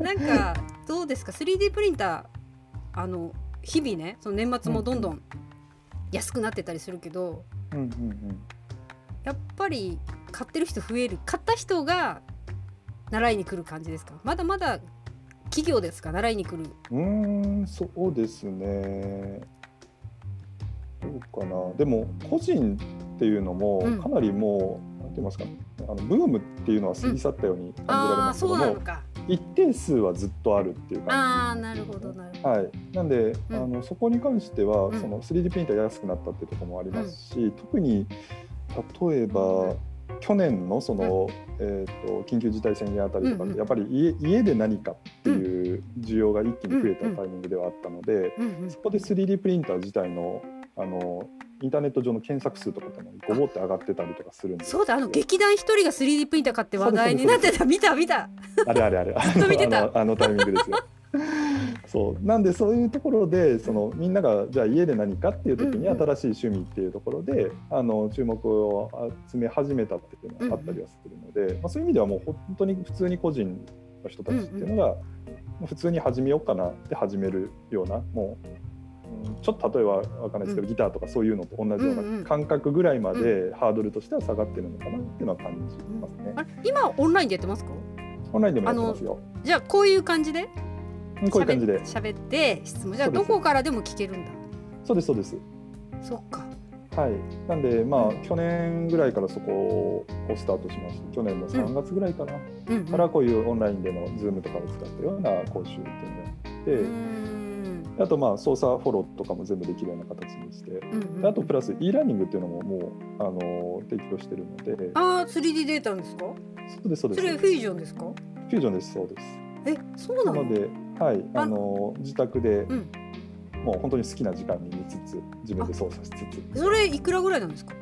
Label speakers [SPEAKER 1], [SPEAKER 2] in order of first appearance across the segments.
[SPEAKER 1] なんかどうですか？3D プリンターあの日々ねその年末もどんどん安くなってたりするけど、
[SPEAKER 2] うんうんうん。
[SPEAKER 1] やっぱり買ってる人増える。買った人が習いに来る感じですか？まだまだ企業ですか？習いに来る。
[SPEAKER 2] うーん、そうですね。どうかな。でも個人っていうのも
[SPEAKER 1] うん。
[SPEAKER 2] かなりもう、なんて言いますか、あのブームっていうのは過ぎ去ったように感じられますけども、
[SPEAKER 1] そうなのか
[SPEAKER 2] 一定数はずっとあるっていう感
[SPEAKER 1] ああなるほどなるほど、
[SPEAKER 2] じ。はい。なんで、
[SPEAKER 1] うん。
[SPEAKER 2] あのそこに関しては、
[SPEAKER 1] うん。
[SPEAKER 2] その 3D プリンター安くなったっていうところもありますし、特に例えば。去年のその、えー、と緊急事態宣言あたりとか
[SPEAKER 1] うんうん。
[SPEAKER 2] でやっぱり家家で何かっていう需要が一気に増えたタイミングではあったので、
[SPEAKER 1] うんうん。
[SPEAKER 2] そこで 3D プリンター自体のあのインターネット上の検索数とかってのがごぼって上がってたりとかするんですよ
[SPEAKER 1] そうだあの劇団一人が 3D プリンター買って話題になってた見た見た
[SPEAKER 2] あれあれあれ。あ
[SPEAKER 1] っと見てた。
[SPEAKER 2] のあのタイミングですよ。そう。なんでそういうところでそのみんながじゃあ家で何かっていう時に
[SPEAKER 1] うんうん
[SPEAKER 2] 新しい趣味っていうところで、あの注目を集め始めたっていうのがあったりはするので、まあ、そういう意味ではもう本当に普通に個人の人たちっていうのが、もう普通に始めようかなって始めるようなもう。うん。ちょっと例えばわかんないですけど、
[SPEAKER 1] うん。
[SPEAKER 2] ギターとかそういうのと同じような感覚ぐらいまでハードルとしては下がってるのかなっていうのは感じますね。
[SPEAKER 1] あれ今オンラインでやってますか？
[SPEAKER 2] オンラインでもやってますよ。
[SPEAKER 1] じゃあこういう感じで？
[SPEAKER 2] うんこういう感じで。
[SPEAKER 1] 喋って質問。じゃあどこからでも聞けるんだ？
[SPEAKER 2] そうですそうです。
[SPEAKER 1] そっか。
[SPEAKER 2] はい。なんでまあ、
[SPEAKER 1] うん
[SPEAKER 2] 去年ぐらいからそこをスタートしまして、去年の3月ぐらいかな、
[SPEAKER 1] うん。うん
[SPEAKER 2] からこういうオンラインでのズームとかを使ったような講習っていうのがあって、あとまあ操作フォローとかも全部できるような形にして、
[SPEAKER 1] うんうん。
[SPEAKER 2] であとプラス e ラーニングっていうのももうあの提供してるので、
[SPEAKER 1] ああ 3D データですか？
[SPEAKER 2] そうですそうです。
[SPEAKER 1] それフュージョンですか？
[SPEAKER 2] フュージョンですそうです。
[SPEAKER 1] えそうなの？
[SPEAKER 2] なので、はい、
[SPEAKER 1] あ
[SPEAKER 2] あの自宅で、
[SPEAKER 1] うん。
[SPEAKER 2] もう本当に好きな時間に見つつ自分で操作しつつ。
[SPEAKER 1] それいくらぐらいなんですか？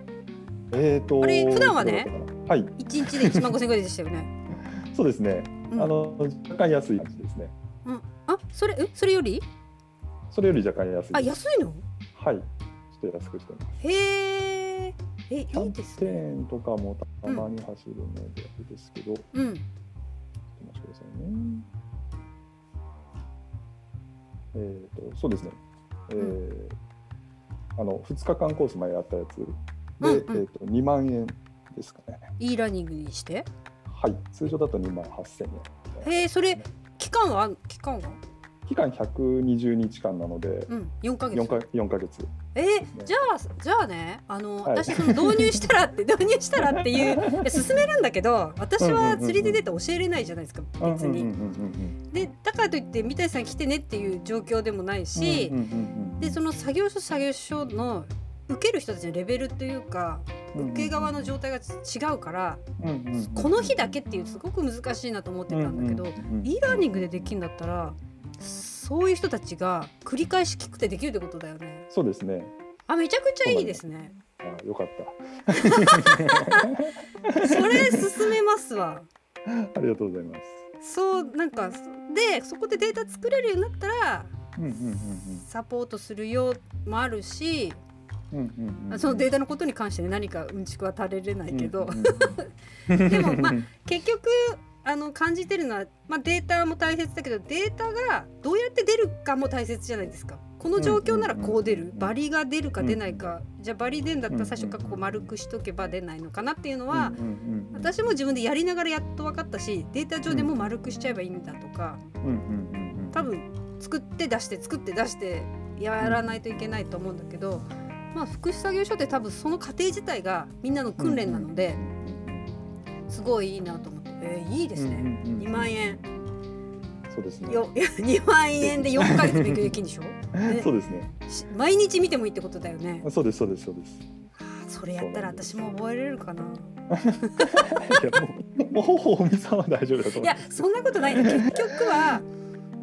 [SPEAKER 2] えーと
[SPEAKER 1] あれ普段はね
[SPEAKER 2] はい、
[SPEAKER 1] 一日で1万5000円ぐらいでしたよね、
[SPEAKER 2] そうですね。
[SPEAKER 1] うん。
[SPEAKER 2] あの若干安い感じですね。
[SPEAKER 1] うん、あそれえそれより？
[SPEAKER 2] それより若干安い。
[SPEAKER 1] あ安いの？
[SPEAKER 2] はい。ちょっと安くしてます。
[SPEAKER 1] へええい
[SPEAKER 2] キャン
[SPEAKER 1] いです
[SPEAKER 2] ペ
[SPEAKER 1] ね
[SPEAKER 2] ーンとかもたまに走るので、ですけど、ちょっ
[SPEAKER 1] うん
[SPEAKER 2] とお待ちくださいね。えっ、とそうですね。えーあの2日間コース前やったやつで、
[SPEAKER 1] うんうん
[SPEAKER 2] えっ、と2万円ですかね。
[SPEAKER 1] e ラーニングにして？
[SPEAKER 2] はい。通常だと2万8000円。
[SPEAKER 1] へえそれ期間は？期間は？
[SPEAKER 2] 期間120日間なので、
[SPEAKER 1] うん4ヶ月。
[SPEAKER 2] 4か4ヶ月。
[SPEAKER 1] えー
[SPEAKER 2] ね。
[SPEAKER 1] じゃあじゃあねあの、
[SPEAKER 2] はい。
[SPEAKER 1] 私その導入したらって 導入したらっていう進めるんだけど私は
[SPEAKER 2] うんうんうんうん。
[SPEAKER 1] 3D データ教えれないじゃないですか別に、でだからといって三谷さん来てねっていう状況でもないし、でその作業所作業所の受ける人たちのレベルというか受け側の状態が違うから、この日だけっていうすごく難しいなと思ってたんだけど、e ラーニングでできるんだったらそういう人たちが繰り返し聞くってできるってことだよね。
[SPEAKER 2] そうですね。
[SPEAKER 1] あめちゃくちゃいいですね。
[SPEAKER 2] あよかっ
[SPEAKER 1] それ進めますわ。
[SPEAKER 2] た。ありがとうございます。
[SPEAKER 1] そうなんかでそこでデータ作れるようになったら
[SPEAKER 2] うんうんうん
[SPEAKER 1] サポートするようもあるし、
[SPEAKER 2] うんうんうんうん
[SPEAKER 1] そのデータのことに関してね何かうんちくは垂れれないけど、
[SPEAKER 2] うんうんうん
[SPEAKER 1] でもまあ結局あの感じてるのは、まあ、データも大切だけどデータがどうやって出るかも大切じゃないですか。この状況ならこう出る、バリが出るか出ないか、じゃあバリ出んだったら最初からこう丸くしとけば出ないのかなっていうのは、私も自分でやりながらやっと分かったしデータ上でもう丸くしちゃえばいいんだとか。多分作って出して作って出してやらないといけないと思うんだけど、まあ、福祉作業所って多分その過程自体がみんなの訓練なのですごいいいなと思って、えーいいですね、
[SPEAKER 2] うんうんうん
[SPEAKER 1] 2万円。
[SPEAKER 2] そうですね。
[SPEAKER 1] よ2万円で4ヶ月勉強できるんでしょ？ね。
[SPEAKER 2] そうですね。
[SPEAKER 1] し毎日見てもいいってことだよね。
[SPEAKER 2] そうですそうですそうです。
[SPEAKER 1] それやったら私も覚えれるかな。い
[SPEAKER 2] やもうほぼおみさんは大丈夫だと
[SPEAKER 1] いや
[SPEAKER 2] 思います。
[SPEAKER 1] そんなことない。ね結局は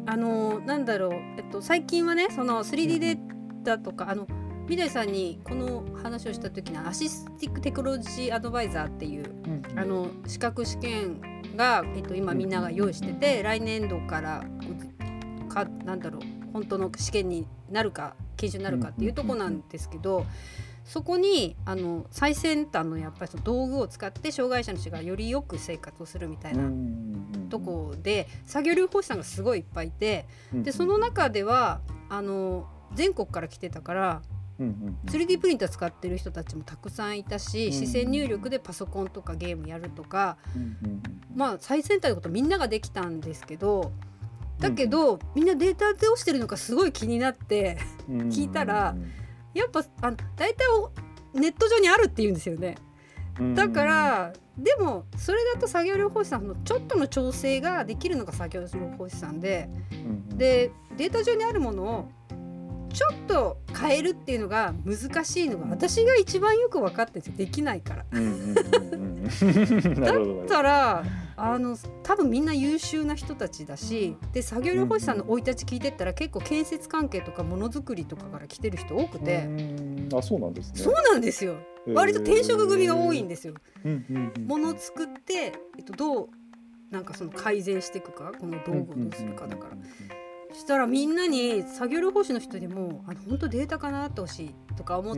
[SPEAKER 1] あのなんだろう、えっと、最近はねその 3D データとかあの三谷さんにこの話をした時のアシスティックテクノロジーアドバイザーっていう
[SPEAKER 2] うん
[SPEAKER 1] あの資格試験が、えっと、今みんなが用意してて来年度からかなんだろう本当の試験になるか研修になるかっていうとこなんですけどそこにあの最先端のやっぱりその道具を使って障害者の人がよりよく生活をするみたいなとこで作業療法士さんがすごいいっぱいいてでその中ではあの全国から来てたから 3D プリンター使ってる人たちもたくさんいたし視線入力でパソコンとかゲームやるとかまあ最先端のことみんなができたんですけどだけどみんなデータで押してるのかすごい気になって聞いたらやっぱあの大体ネット上にあるって言うんですよね。だからでもそれだと作業療法士さんのちょっとの調整ができるのが作業療法士さんで、でデータ上にあるものをちょっと変えるっていうのが難しいのが私が一番よく分かっててできないから。だったらあの多分みんな優秀な人たちだしで作業療法士さんの生い立ち聞いてったら結構建設関係とかものづくりとかから来てる人多くて。
[SPEAKER 2] あそうなんですね。
[SPEAKER 1] そうなんですよ。割と転職組が多いんですよ。もの作って、えっと、どうなんかその改善していくかこの道具をどうするかだから。したらみんなに作業療法士の人でもあの本当データかなってほしいとか思っ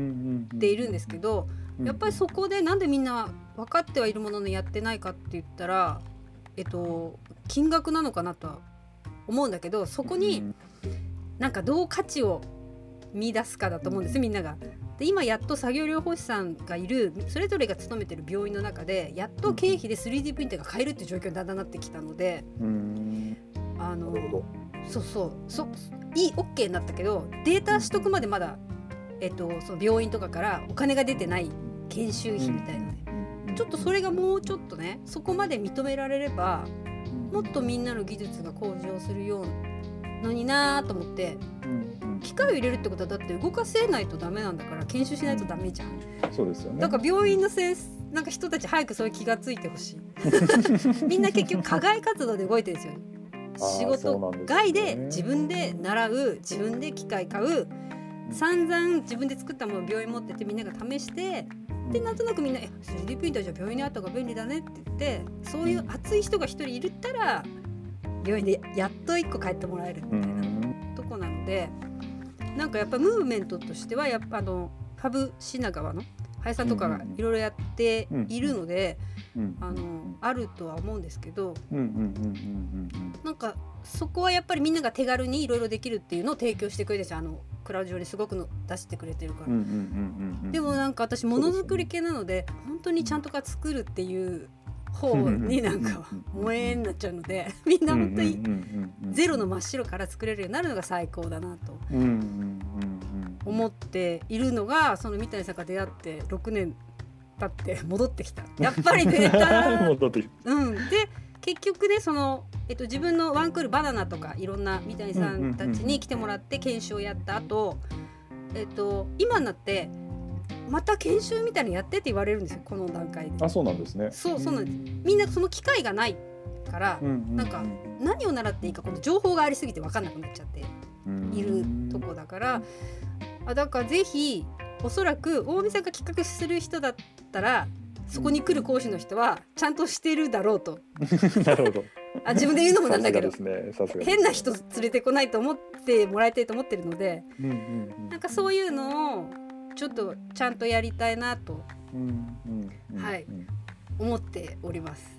[SPEAKER 1] ているんですけどやっぱりそこでなんでみんな分かってはいるもののやってないかって言ったらえっと金額なのかなとは思うんだけどそこになんかどう価値を見出すかだと思うんですみんなが。で今やっと作業療法士さんがいるそれぞれが勤めてる病院の中でやっと経費で 3D プリンターが買えるっていう状況にだんだんなってきたので。あのそうそう。そいい OK になったけどデータ取得までまだ、えっと、その病院とかからお金が出てない研修費みたいなね、ちょっとそれがもうちょっとねそこまで認められればもっとみんなの技術が向上するようのになと思って、機械を入れるってことはだって動かせないとダメなんだから研修しないとダメじゃん。
[SPEAKER 2] そうですよね。
[SPEAKER 1] だから病院の先生なんか人たち早くそういう気がついてほしい。みんな結局課外活動で動いてるんですよ仕事外で自分で習う自分で機械買う散々自分で作ったものを病院持っててみんなが試してでなんとなくみんな「え 3D プリンターじゃ病院にあった方が便利だね」って言ってそういう熱い人が一人いるったら病院でやっと1個帰ってもらえるみたいなとこなのでなんかやっぱムーブメントとしてはやっぱあのファブ品川の林さんとかがいろいろやっているので。あのあるとは思うんですけどなんかそこはやっぱりみんなが手軽にいろいろできるっていうのを提供してくれてあのクラウド上にすごくの出してくれてるから。でもなんか私ものづくり系なので本当にちゃんとか作るっていう方になんか萌えになっちゃうのでみんな本当にゼロの真っ白から作れるようになるのが最高だなと思っているのがその三谷さんが出会って6年経って 戻ってきた。やっぱりデータうん。で結局ねその、えっと、自分のワンクールバナナとかいろんな三谷さんたちに来てもらって研修をやった後、えっと今になってまた研修みたいなのやってって言われるんですよこの段階で。
[SPEAKER 2] あそうなんですね。
[SPEAKER 1] そうそうなんです。みんなその機会がないから、なんか何を習っていいかこの情報がありすぎて分かんなくなっちゃっているとこだから、あだからぜひおそらく大見さんが企画する人だったらそこに来る講師の人はちゃんとしてるだろうと。
[SPEAKER 2] なるほど。
[SPEAKER 1] あ自分で言うのもなんだけど、
[SPEAKER 2] ね、
[SPEAKER 1] 変な人連れてこないと思ってもらいたいと思ってるので、うんうんうん、なんかそういうのをちょっとちゃんとやりたいなと、うんうんうん、はい、思っております。